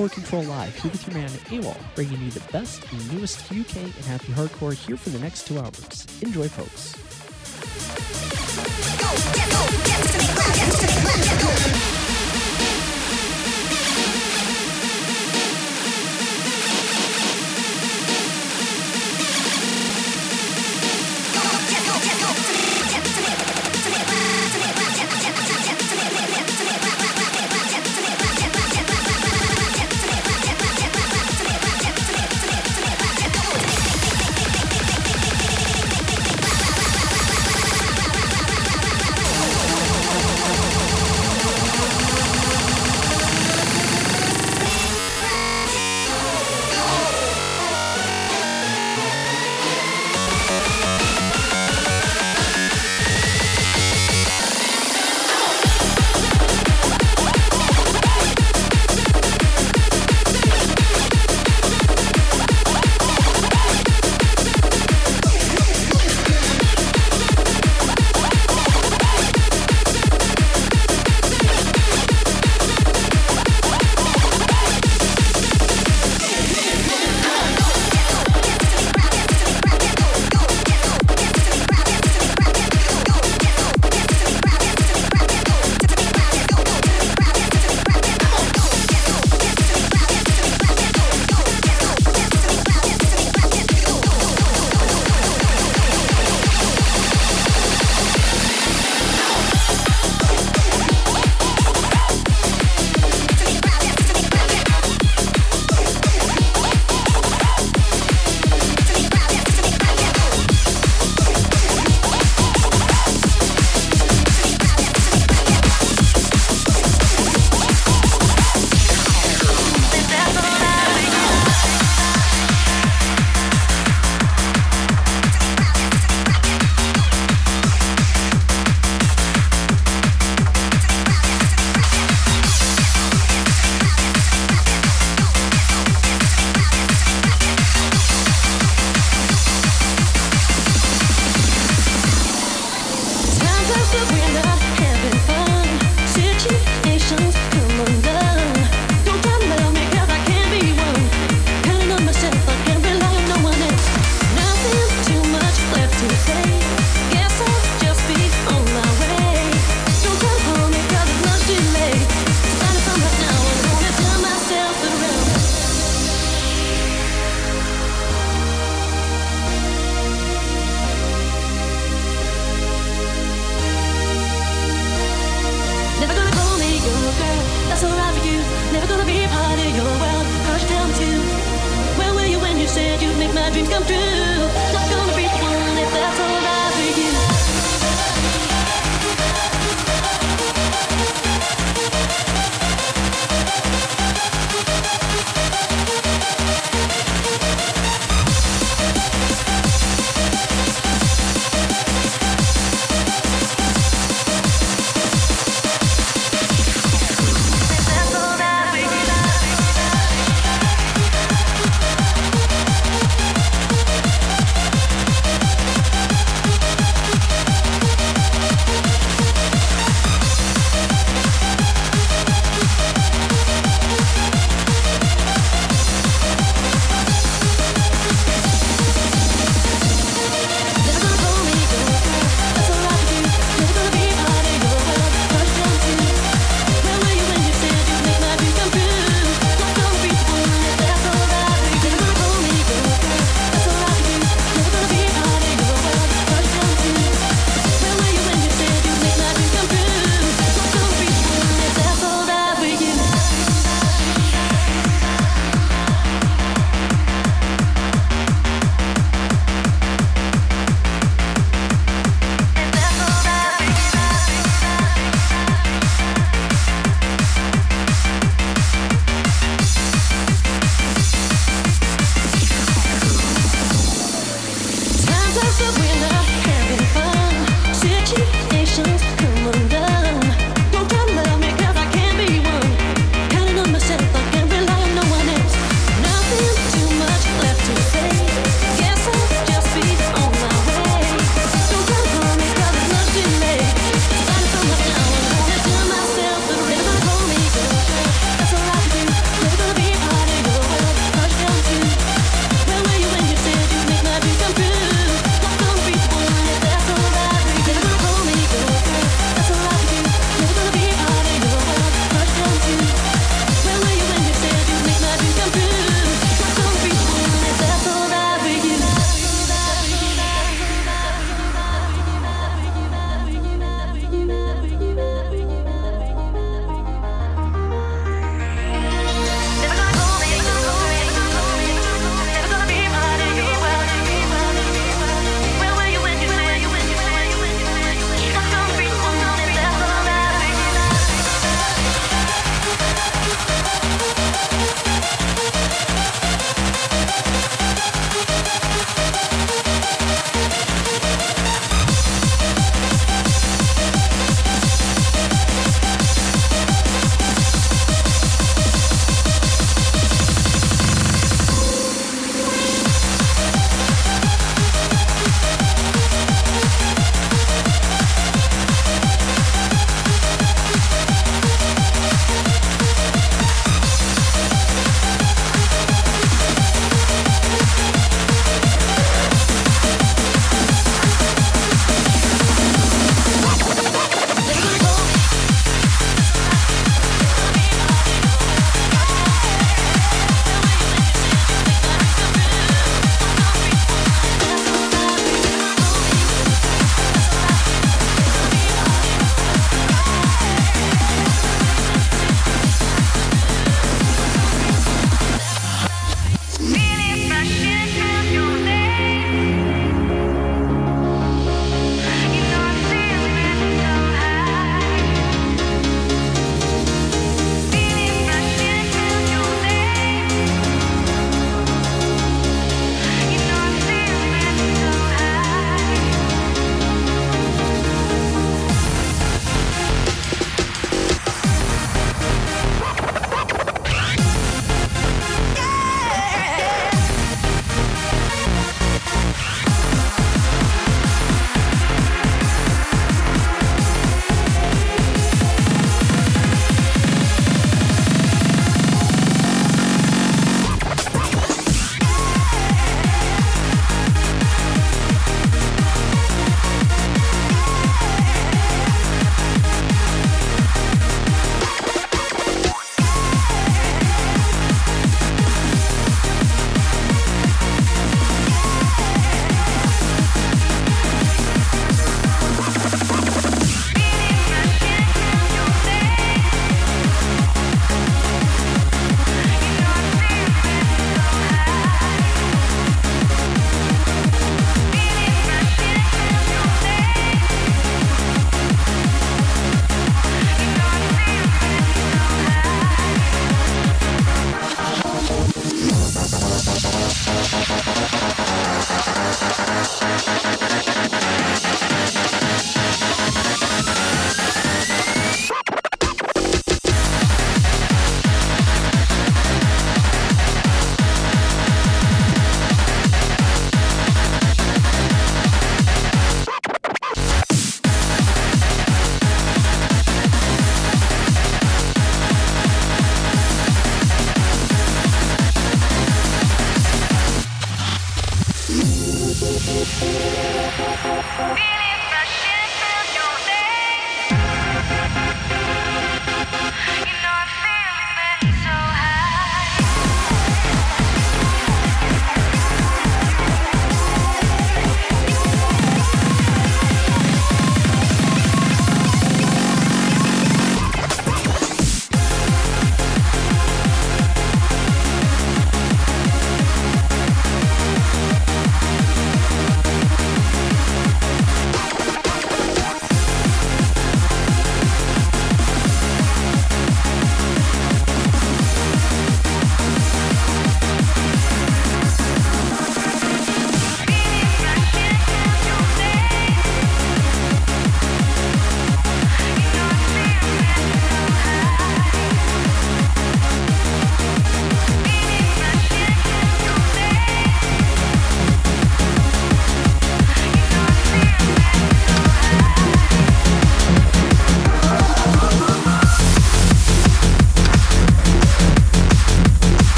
Good evening. Welcome to another Core Control Live here with your man AWOL, bringing you the best and newest UK and happy hardcore here for the next two hours. Enjoy, folks.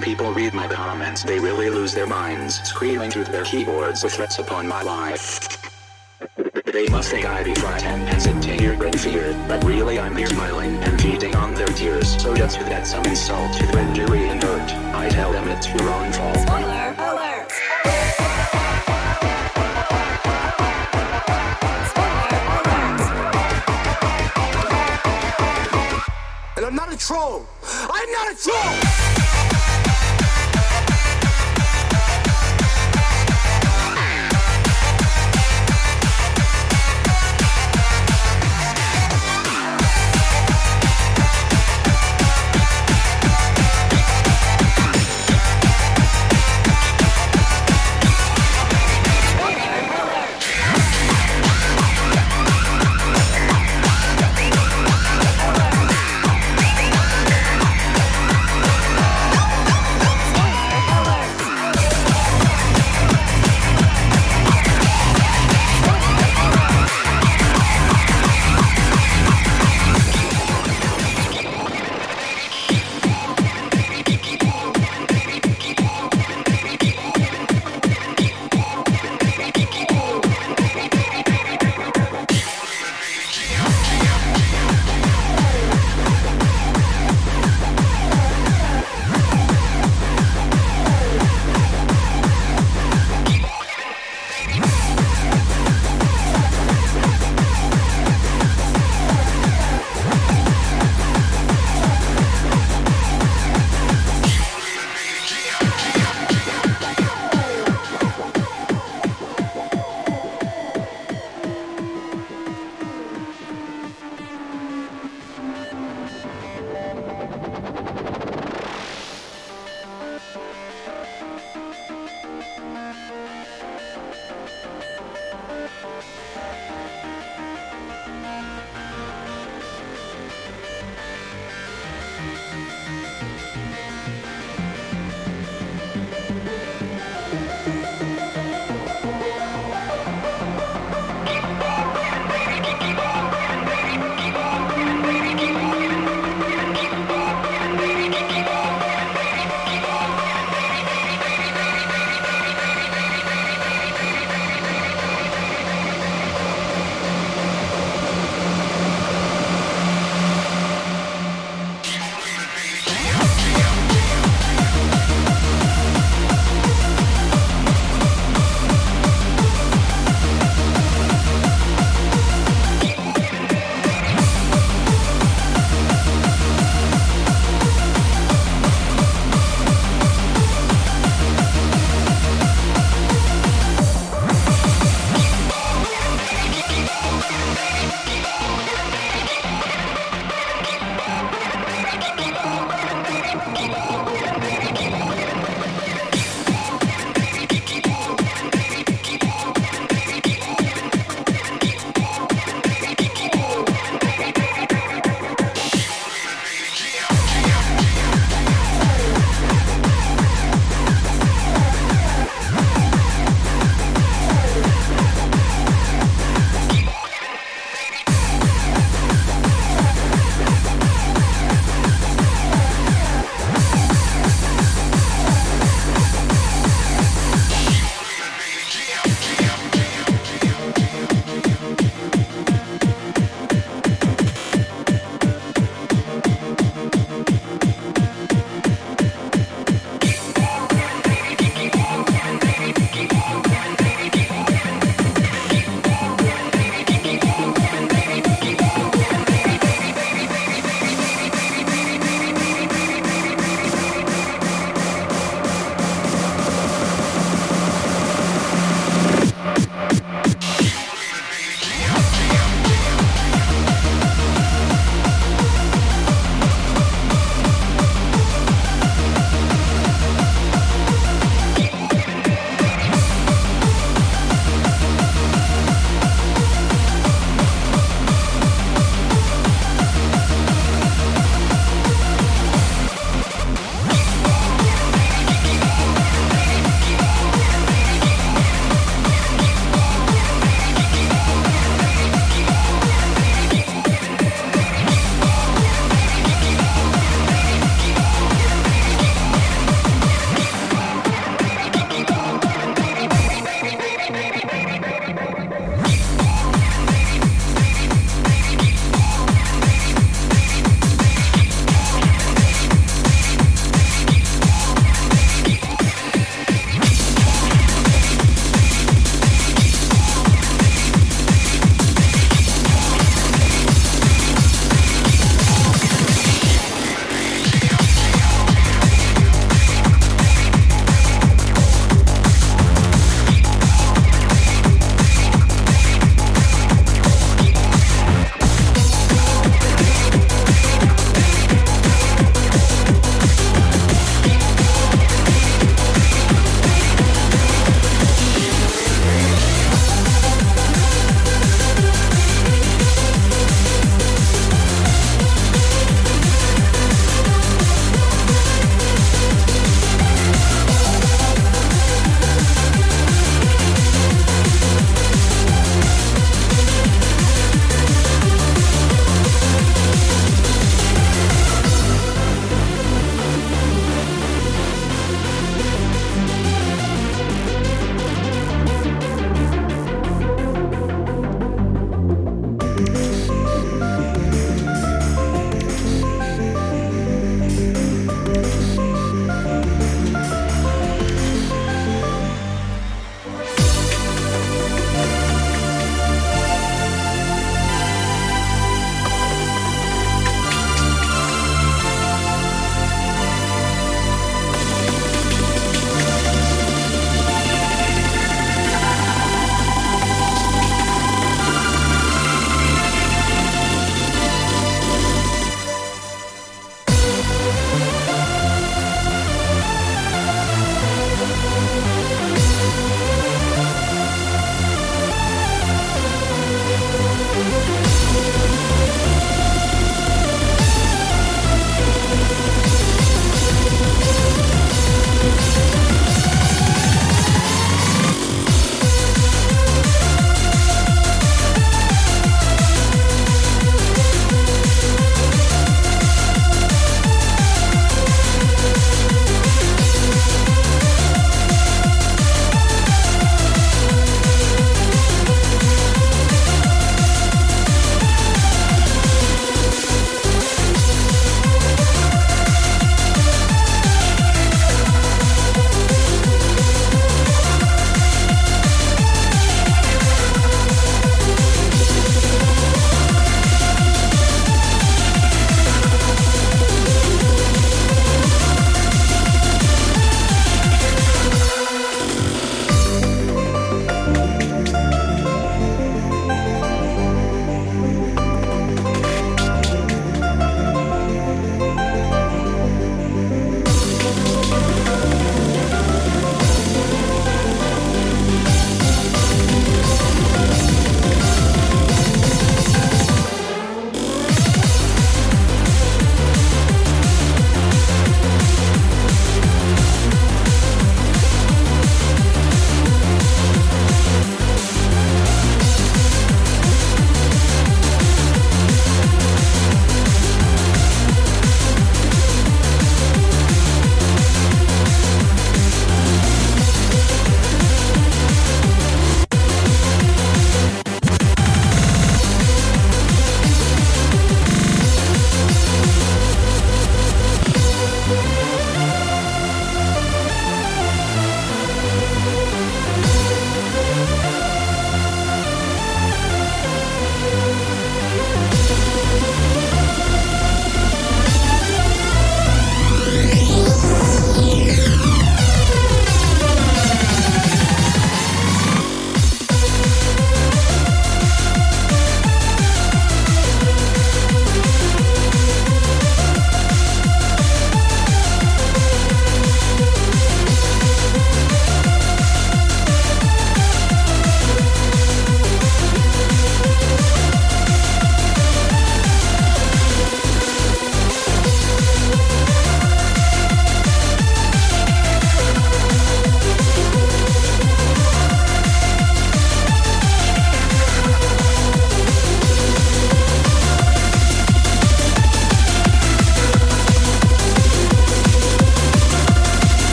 When people read my comments, they really lose their minds, screaming through their keyboards with threats upon my life. They must think I be frightened and sit here in fear, but really I'm here smiling and feeding on their tears. So just to that some insult to their injury and hurt, I tell them it's your own fault. Spoiler alert! Spoiler alert! And I'm not a troll. I'm not a troll.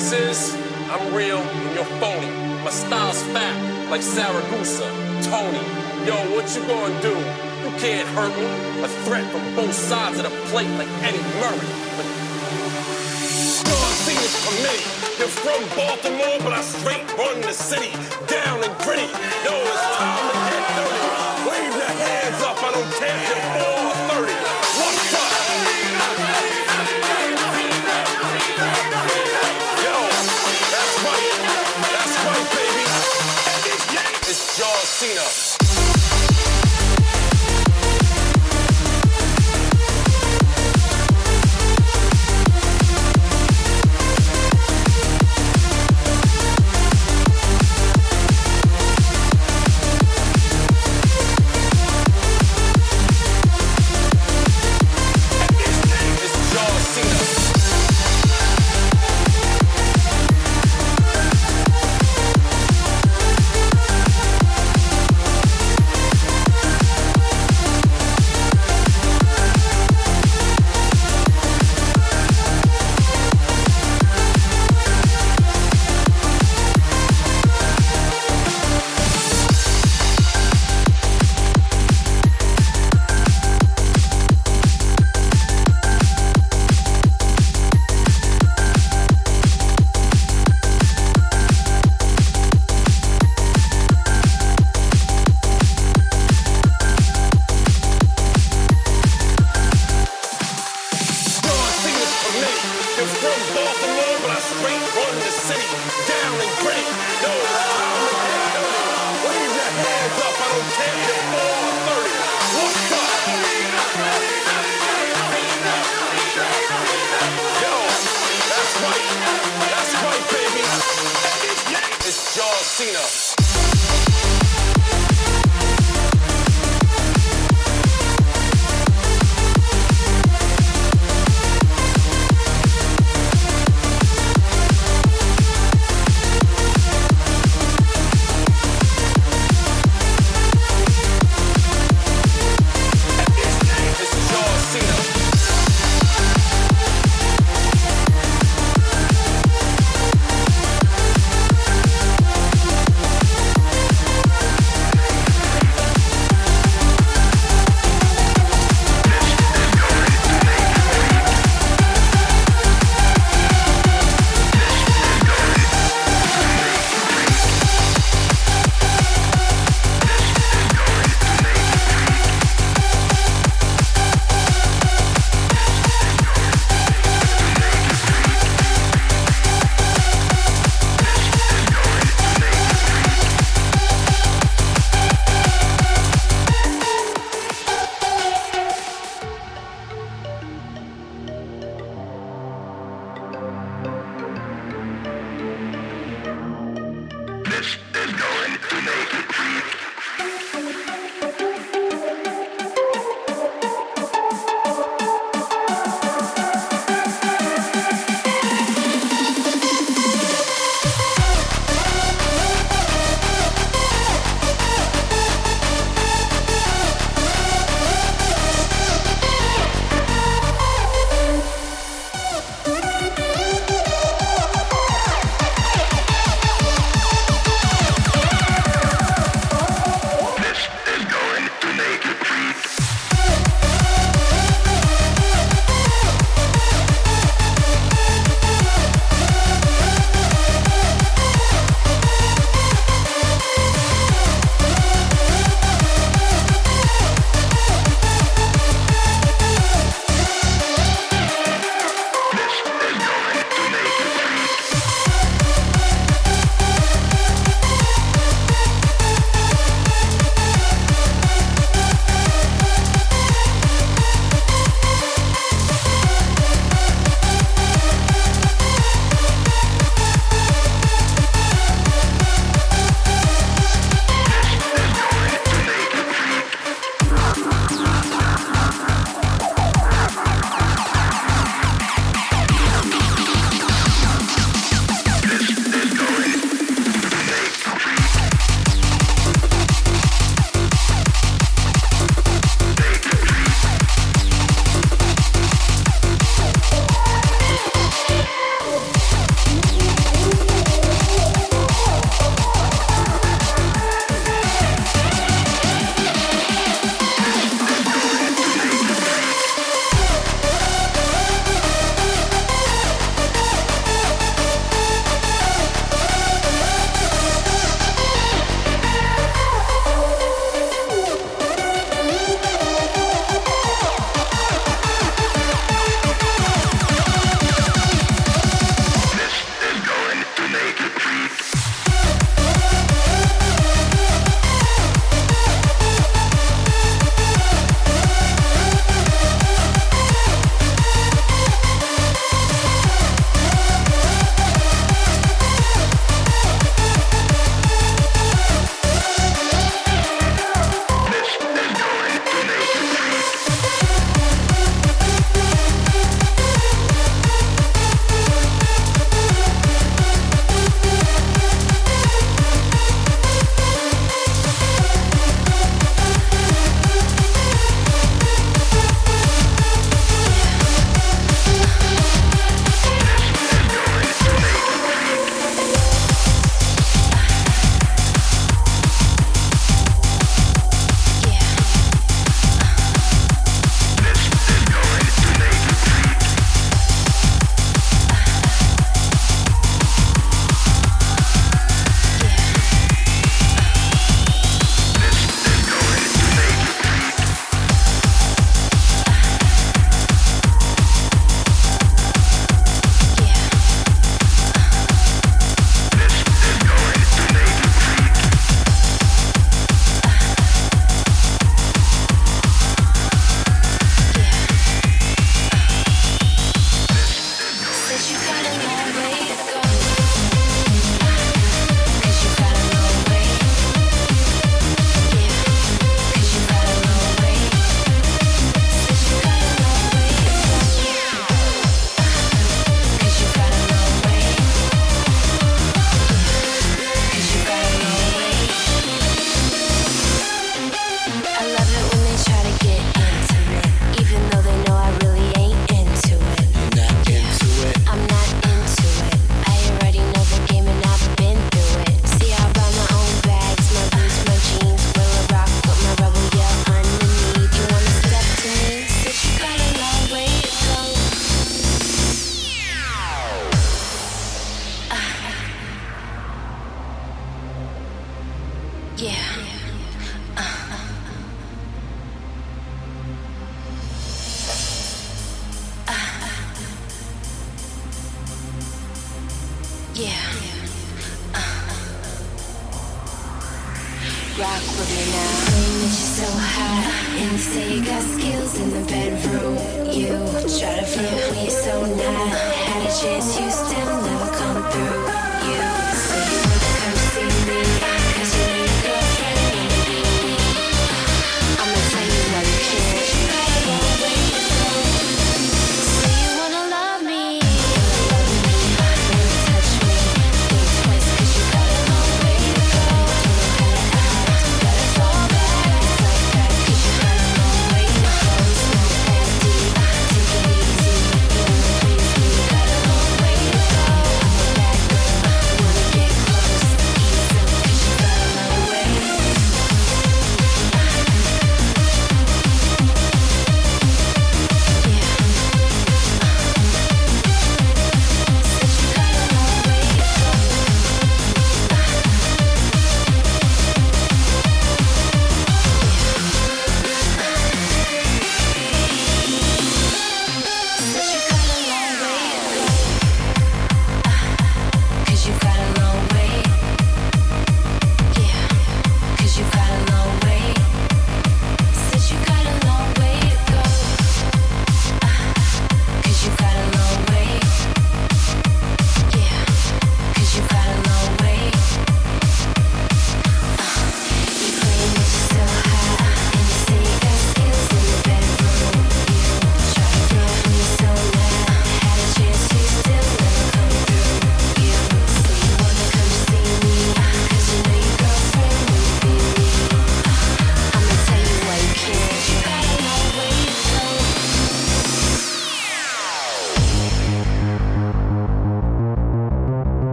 Difference is, I'm real and you're phony. My style's fat, like Siragusa, Tony. Yo, what you gonna do? You can't hurt me. A threat from both sides of the plate, like Eddie Murray. But John Cena's committee. You're from Baltimore, but I straight run the city. It's rock with me now. Saying that you're so hot, and you say you got skills in the bedroom. You try to flirt me so not. Had a chance, you still never come through.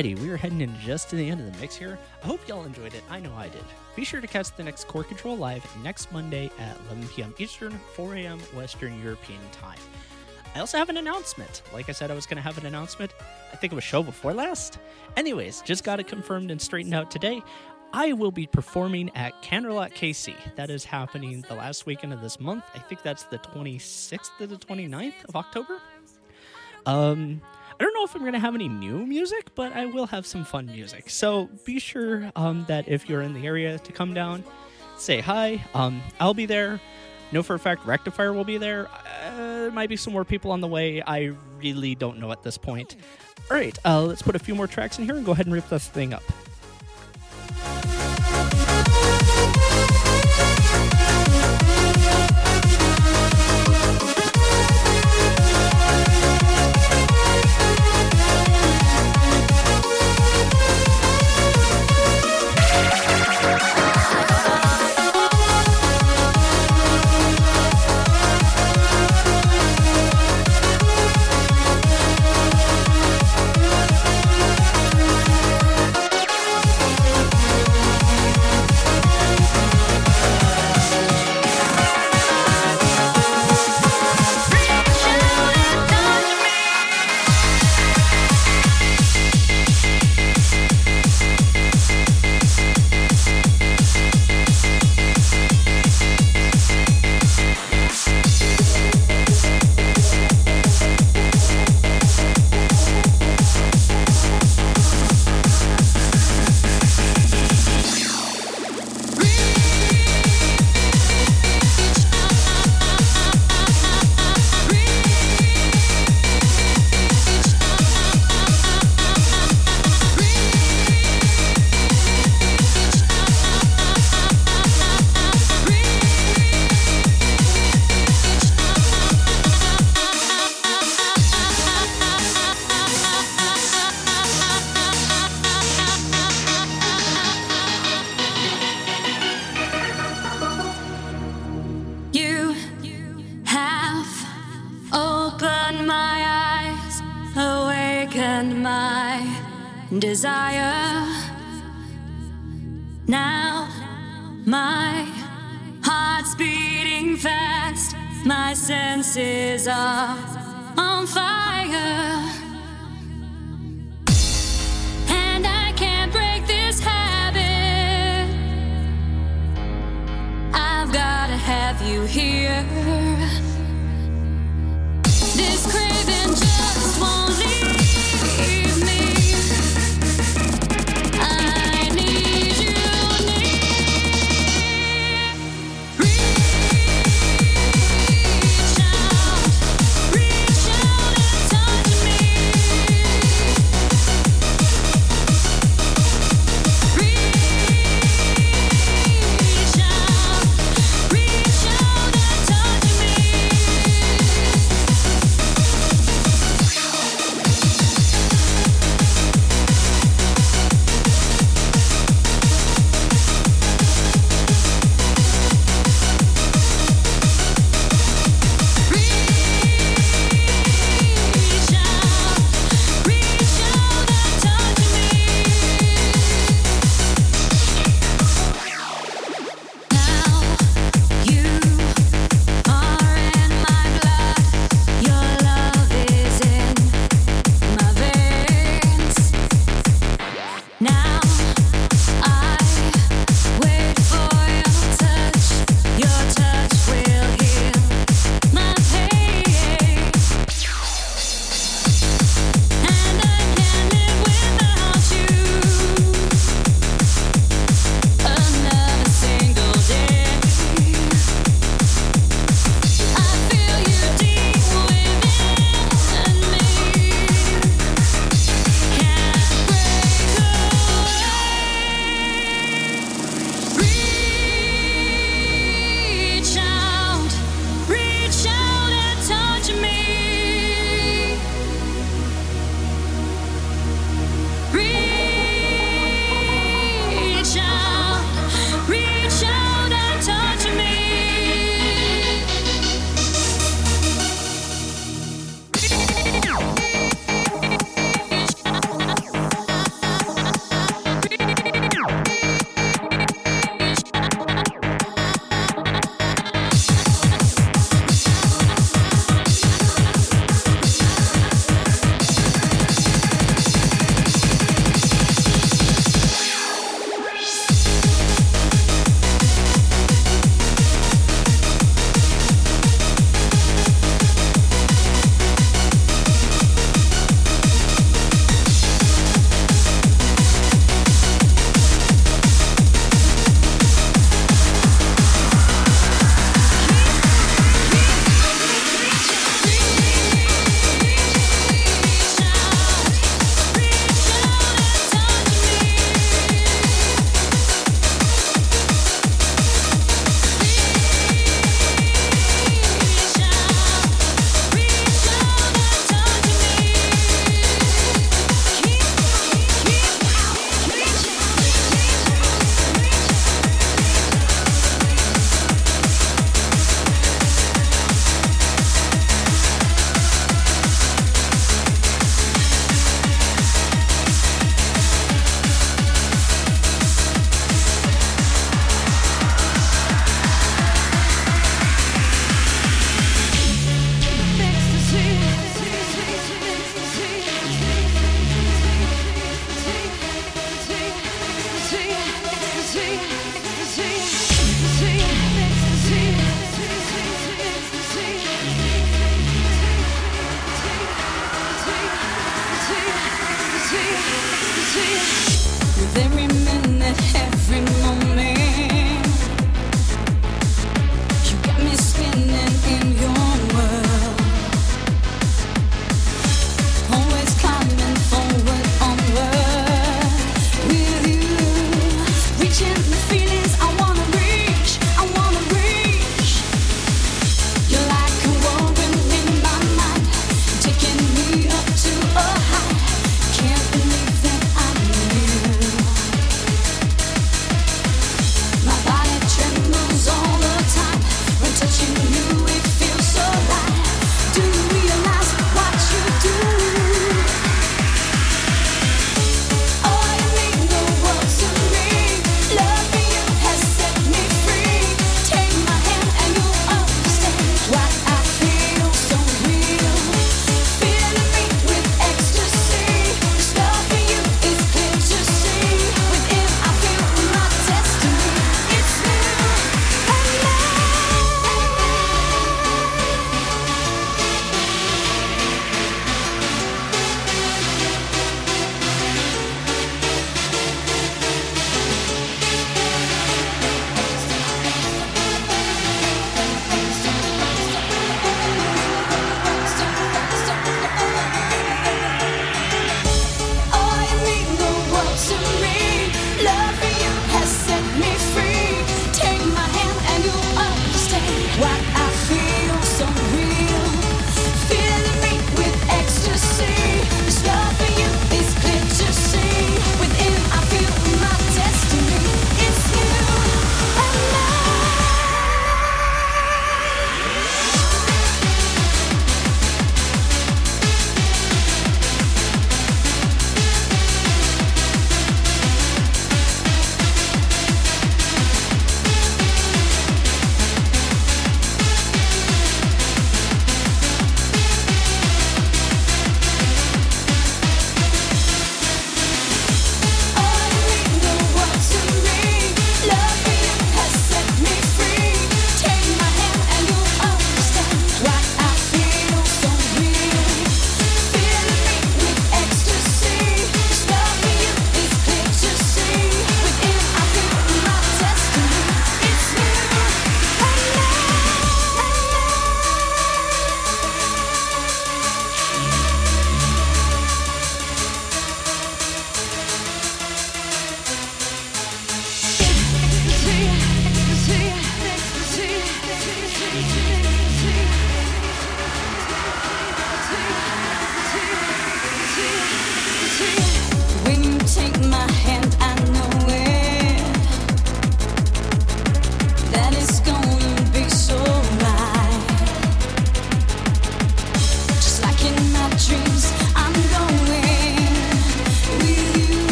Alrighty, we are heading in just to the end of the mix here. I hope y'all enjoyed it. I know I did. Be sure to catch the next Core Control Live next Monday at 11 p.m. Eastern, 4 a.m. Western European time. I also have an announcement. Like I said, I was going to have an announcement. I think it was show before last. Anyways, just got it confirmed and straightened out today. I will be performing at Canterlot KC. That is happening the last weekend of this month. I think that's the 26th to the 29th of October. Um, I don't know if I'm going to have any new music, but I will have some fun music. So be sure um, that if you're in the area to come down, say hi. Um, I'll be there. Know for a fact Rectifier will be there. Uh, there might be some more people on the way. I really don't know at this point. All right, uh, let's put a few more tracks in here and go ahead and rip this thing up.